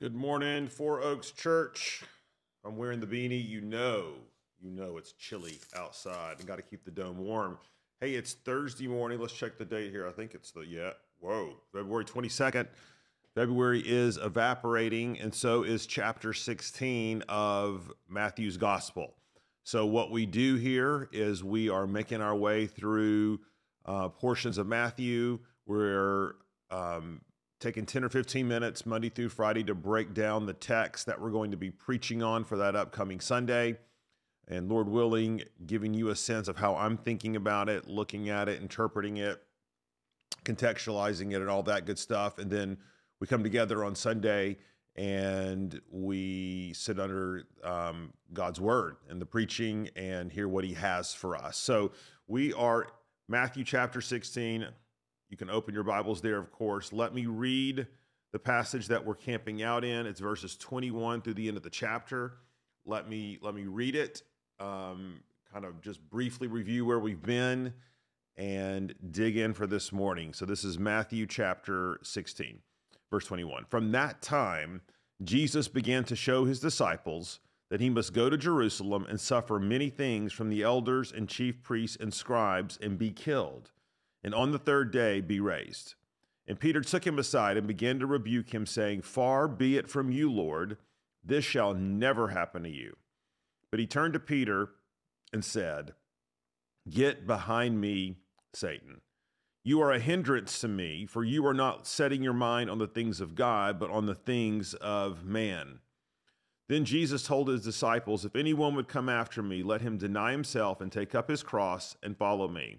Good morning, Four Oaks Church. I'm wearing the beanie. You know, you know it's chilly outside and got to keep the dome warm. Hey, it's Thursday morning. Let's check the date here. I think it's the, yeah, whoa, February 22nd. February is evaporating, and so is chapter 16 of Matthew's Gospel. So, what we do here is we are making our way through uh, portions of Matthew. We're um, taking 10 or 15 minutes Monday through Friday to break down the text that we're going to be preaching on for that upcoming Sunday. And Lord willing, giving you a sense of how I'm thinking about it, looking at it, interpreting it, contextualizing it, and all that good stuff. And then we come together on Sunday and we sit under um, God's word and the preaching and hear what He has for us. So we are Matthew chapter 16. You can open your Bibles there, of course. Let me read the passage that we're camping out in. It's verses 21 through the end of the chapter. Let me let me read it. Um, kind of just briefly review where we've been and dig in for this morning. So this is Matthew chapter 16, verse 21. From that time, Jesus began to show his disciples that he must go to Jerusalem and suffer many things from the elders and chief priests and scribes and be killed and on the third day be raised. And Peter took him aside and began to rebuke him, saying, Far be it from you, Lord, this shall never happen to you. But he turned to Peter and said, Get behind me, Satan. You are a hindrance to me, for you are not setting your mind on the things of God, but on the things of man. Then Jesus told his disciples, If anyone would come after me, let him deny himself and take up his cross and follow me.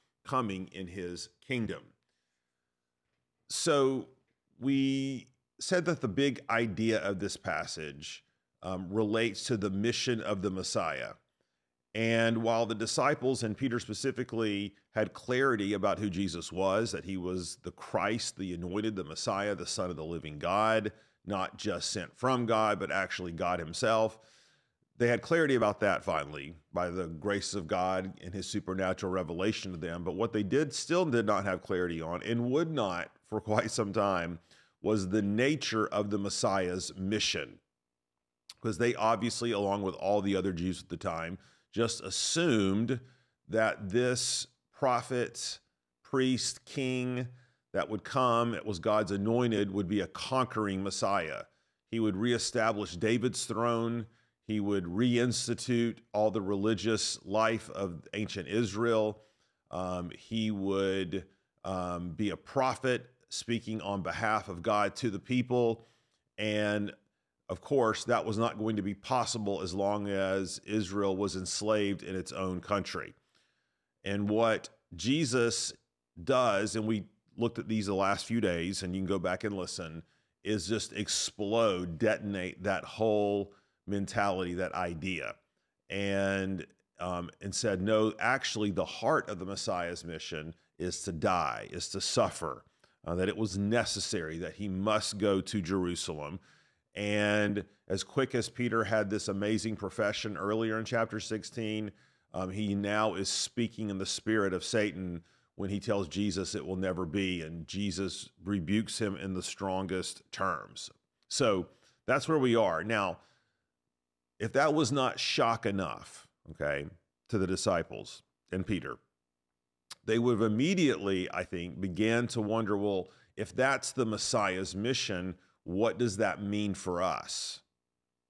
coming in his kingdom. So we said that the big idea of this passage um, relates to the mission of the Messiah. And while the disciples and Peter specifically had clarity about who Jesus was, that he was the Christ, the anointed, the Messiah, the Son of the living God, not just sent from God, but actually God himself, they had clarity about that finally by the grace of God and his supernatural revelation to them. But what they did still did not have clarity on and would not for quite some time was the nature of the Messiah's mission. Because they obviously, along with all the other Jews at the time, just assumed that this prophet, priest, king that would come, it was God's anointed, would be a conquering Messiah. He would reestablish David's throne he would reinstitute all the religious life of ancient Israel. Um, he would um, be a prophet speaking on behalf of God to the people. And of course, that was not going to be possible as long as Israel was enslaved in its own country. And what Jesus does, and we looked at these the last few days, and you can go back and listen, is just explode, detonate that whole mentality, that idea, and um, and said, no, actually, the heart of the Messiah's mission is to die, is to suffer, uh, that it was necessary, that he must go to Jerusalem. And as quick as Peter had this amazing profession earlier in chapter 16, um, he now is speaking in the spirit of Satan when he tells Jesus it will never be. And Jesus rebukes him in the strongest terms. So that's where we are. Now, if that was not shock enough, okay, to the disciples and Peter, they would have immediately, I think, began to wonder well, if that's the Messiah's mission, what does that mean for us?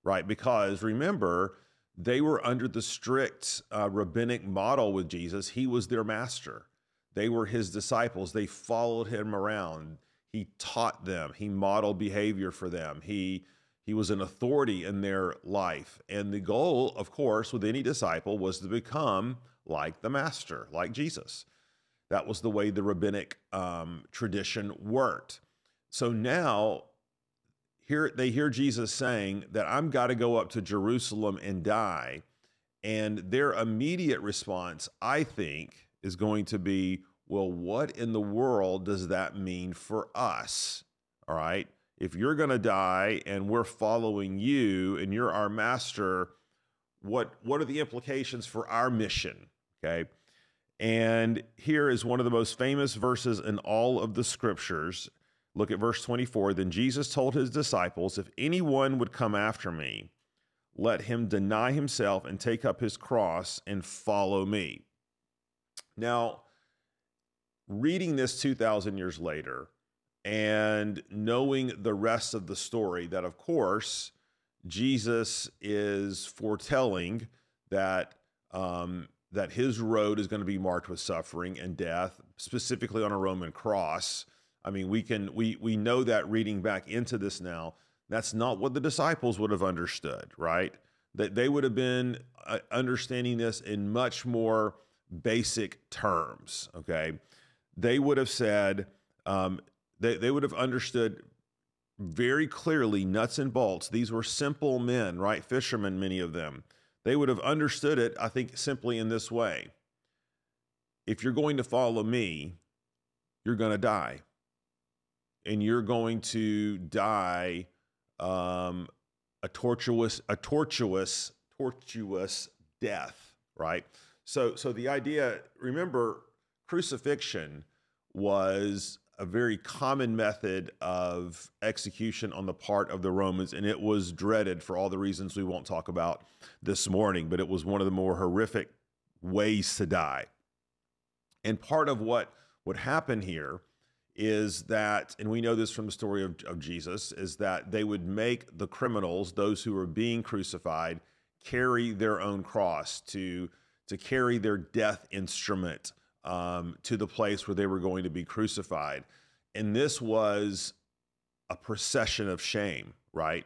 Right? Because remember, they were under the strict uh, rabbinic model with Jesus. He was their master, they were his disciples. They followed him around. He taught them, he modeled behavior for them. He he was an authority in their life. And the goal, of course, with any disciple was to become like the master, like Jesus. That was the way the rabbinic um, tradition worked. So now, here they hear Jesus saying that I'm got to go up to Jerusalem and die. And their immediate response, I think, is going to be, well, what in the world does that mean for us? All right. If you're going to die and we're following you and you're our master, what what are the implications for our mission? Okay. And here is one of the most famous verses in all of the scriptures. Look at verse 24. Then Jesus told his disciples, If anyone would come after me, let him deny himself and take up his cross and follow me. Now, reading this 2,000 years later and knowing the rest of the story, that of course, Jesus is foretelling that um, that his road is going to be marked with suffering and death, specifically on a Roman cross. I mean, we can we we know that reading back into this now. That's not what the disciples would have understood, right? That they would have been uh, understanding this in much more basic terms. Okay, they would have said um, they they would have understood very clearly nuts and bolts. These were simple men, right? Fishermen, many of them they would have understood it, I think, simply in this way If you're going to follow me, you're going to die. And you're going to die um, a tortuous, a tortuous, tortuous death, right? So, so the idea, remember, crucifixion was a very common method of execution on the part of the Romans, and it was dreaded for all the reasons we won't talk about this morning, but it was one of the more horrific ways to die. And part of what would happen here is that, and we know this from the story of, of Jesus, is that they would make the criminals, those who were being crucified, carry their own cross to, to carry their death instrument um, to the place where they were going to be crucified. And this was a procession of shame, right?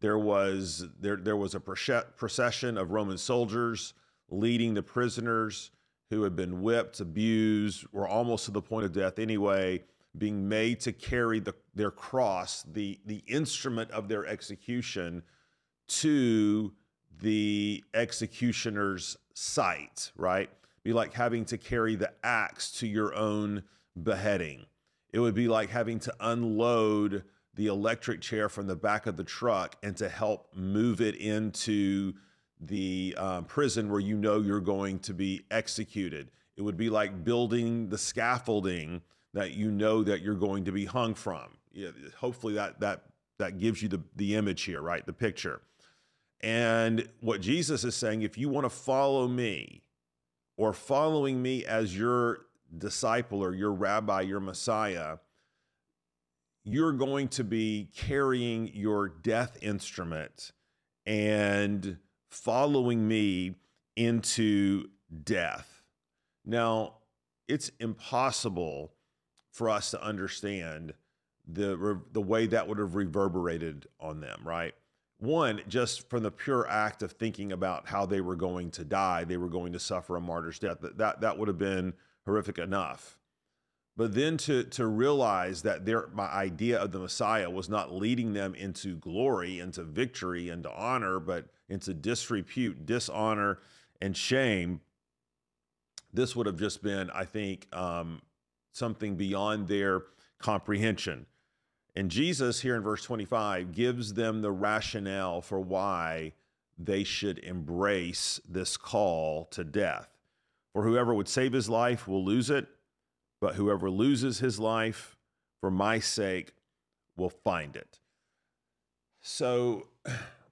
There was there there was a procession of Roman soldiers leading the prisoners who had been whipped, abused, were almost to the point of death anyway, being made to carry the, their cross, the the instrument of their execution, to the executioner's site, right? Be like having to carry the axe to your own beheading. It would be like having to unload the electric chair from the back of the truck and to help move it into the um, prison where you know you're going to be executed. It would be like building the scaffolding that you know that you're going to be hung from. Yeah, hopefully that that that gives you the the image here, right? The picture. And what Jesus is saying, if you want to follow me, or following me as your disciple or your rabbi, your Messiah, you're going to be carrying your death instrument and following me into death. Now, it's impossible for us to understand the the way that would have reverberated on them, right? One, just from the pure act of thinking about how they were going to die, they were going to suffer a martyr's death. That that, that would have been horrific enough. But then to to realize that their my idea of the Messiah was not leading them into glory, into victory, into honor, but into disrepute, dishonor, and shame. This would have just been, I think, um, something beyond their comprehension. And Jesus, here in verse 25, gives them the rationale for why they should embrace this call to death. For whoever would save his life will lose it, but whoever loses his life for my sake will find it. So,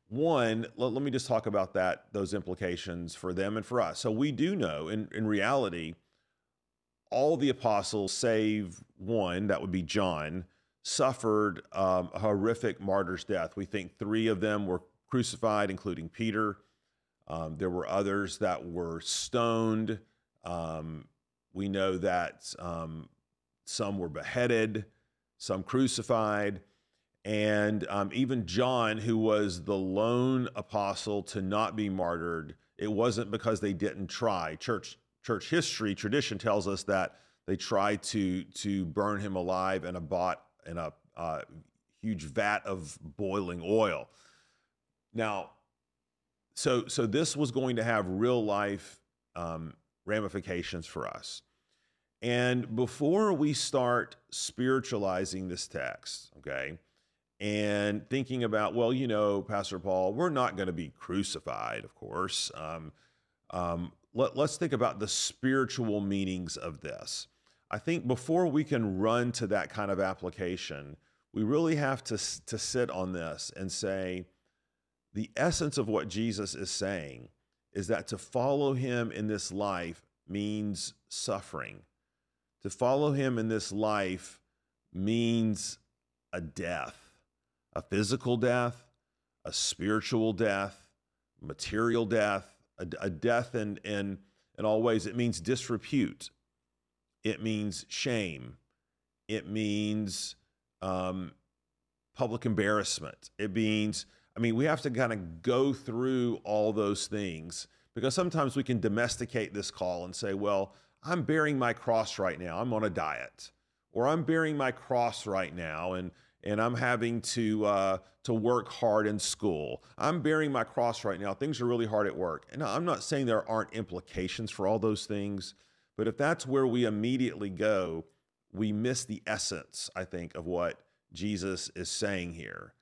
one, let, let me just talk about that, those implications for them and for us. So, we do know in, in reality, all the apostles, save one, that would be John, suffered um, a horrific martyr's death. We think three of them were crucified, including Peter. Um, there were others that were stoned. Um, we know that um, some were beheaded, some crucified. And um, even John, who was the lone apostle to not be martyred, it wasn't because they didn't try. Church church history tradition tells us that they tried to to burn him alive in a bot in a uh, huge vat of boiling oil. Now, so so this was going to have real life um, ramifications for us. And before we start spiritualizing this text, okay, and thinking about, well, you know, Pastor Paul, we're not going to be crucified, of course. Um, um, let, let's think about the spiritual meanings of this. I think before we can run to that kind of application, we really have to, to sit on this and say, the essence of what Jesus is saying is that to follow him in this life means suffering. To follow him in this life means a death a physical death, a spiritual death, material death, a, a death in, in, in all ways. It means disrepute, it means shame, it means um, public embarrassment. It means, I mean, we have to kind of go through all those things because sometimes we can domesticate this call and say, well, I'm bearing my cross right now. I'm on a diet. Or I'm bearing my cross right now and and I'm having to uh, to work hard in school. I'm bearing my cross right now. Things are really hard at work. And I'm not saying there aren't implications for all those things, but if that's where we immediately go, we miss the essence, I think, of what Jesus is saying here.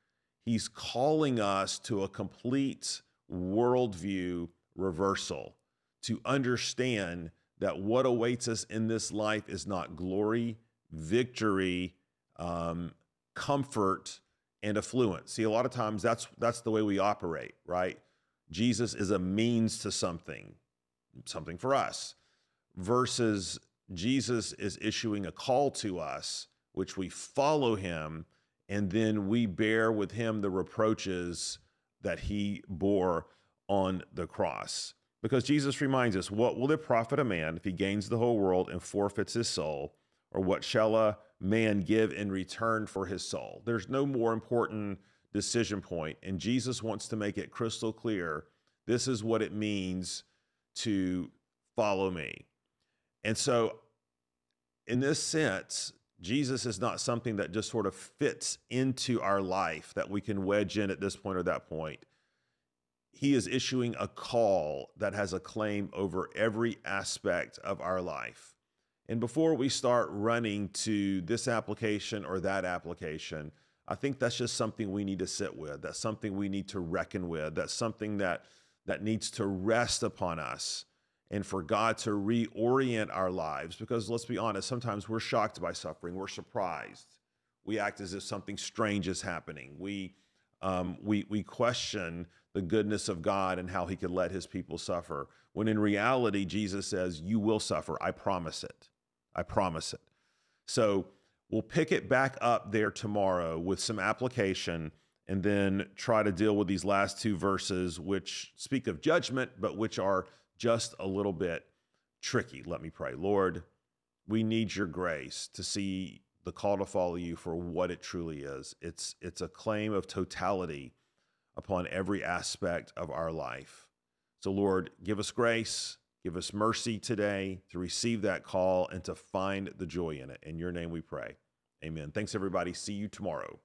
He's calling us to a complete worldview reversal to understand that what awaits us in this life is not glory, victory, um, comfort and affluence. See, a lot of times that's that's the way we operate, right? Jesus is a means to something, something for us, versus Jesus is issuing a call to us, which we follow him, and then we bear with him the reproaches that he bore on the cross. Because Jesus reminds us, what will it profit a man if he gains the whole world and forfeits his soul? Or what shall a man give in return for his soul. There's no more important decision point, and Jesus wants to make it crystal clear this is what it means to follow me. And so, in this sense, Jesus is not something that just sort of fits into our life that we can wedge in at this point or that point. He is issuing a call that has a claim over every aspect of our life. And before we start running to this application or that application, I think that's just something we need to sit with. That's something we need to reckon with. That's something that that needs to rest upon us and for God to reorient our lives because let's be honest, sometimes we're shocked by suffering. We're surprised. We act as if something strange is happening. We um, we we question the goodness of God and how He could let His people suffer. When in reality, Jesus says, "You will suffer. I promise it." I promise it. So we'll pick it back up there tomorrow with some application and then try to deal with these last two verses, which speak of judgment, but which are just a little bit tricky. Let me pray. Lord, we need your grace to see the call to follow you for what it truly is. It's, it's a claim of totality upon every aspect of our life. So, Lord, give us grace Give us mercy today to receive that call and to find the joy in it. In your name we pray. Amen. Thanks, everybody. See you tomorrow.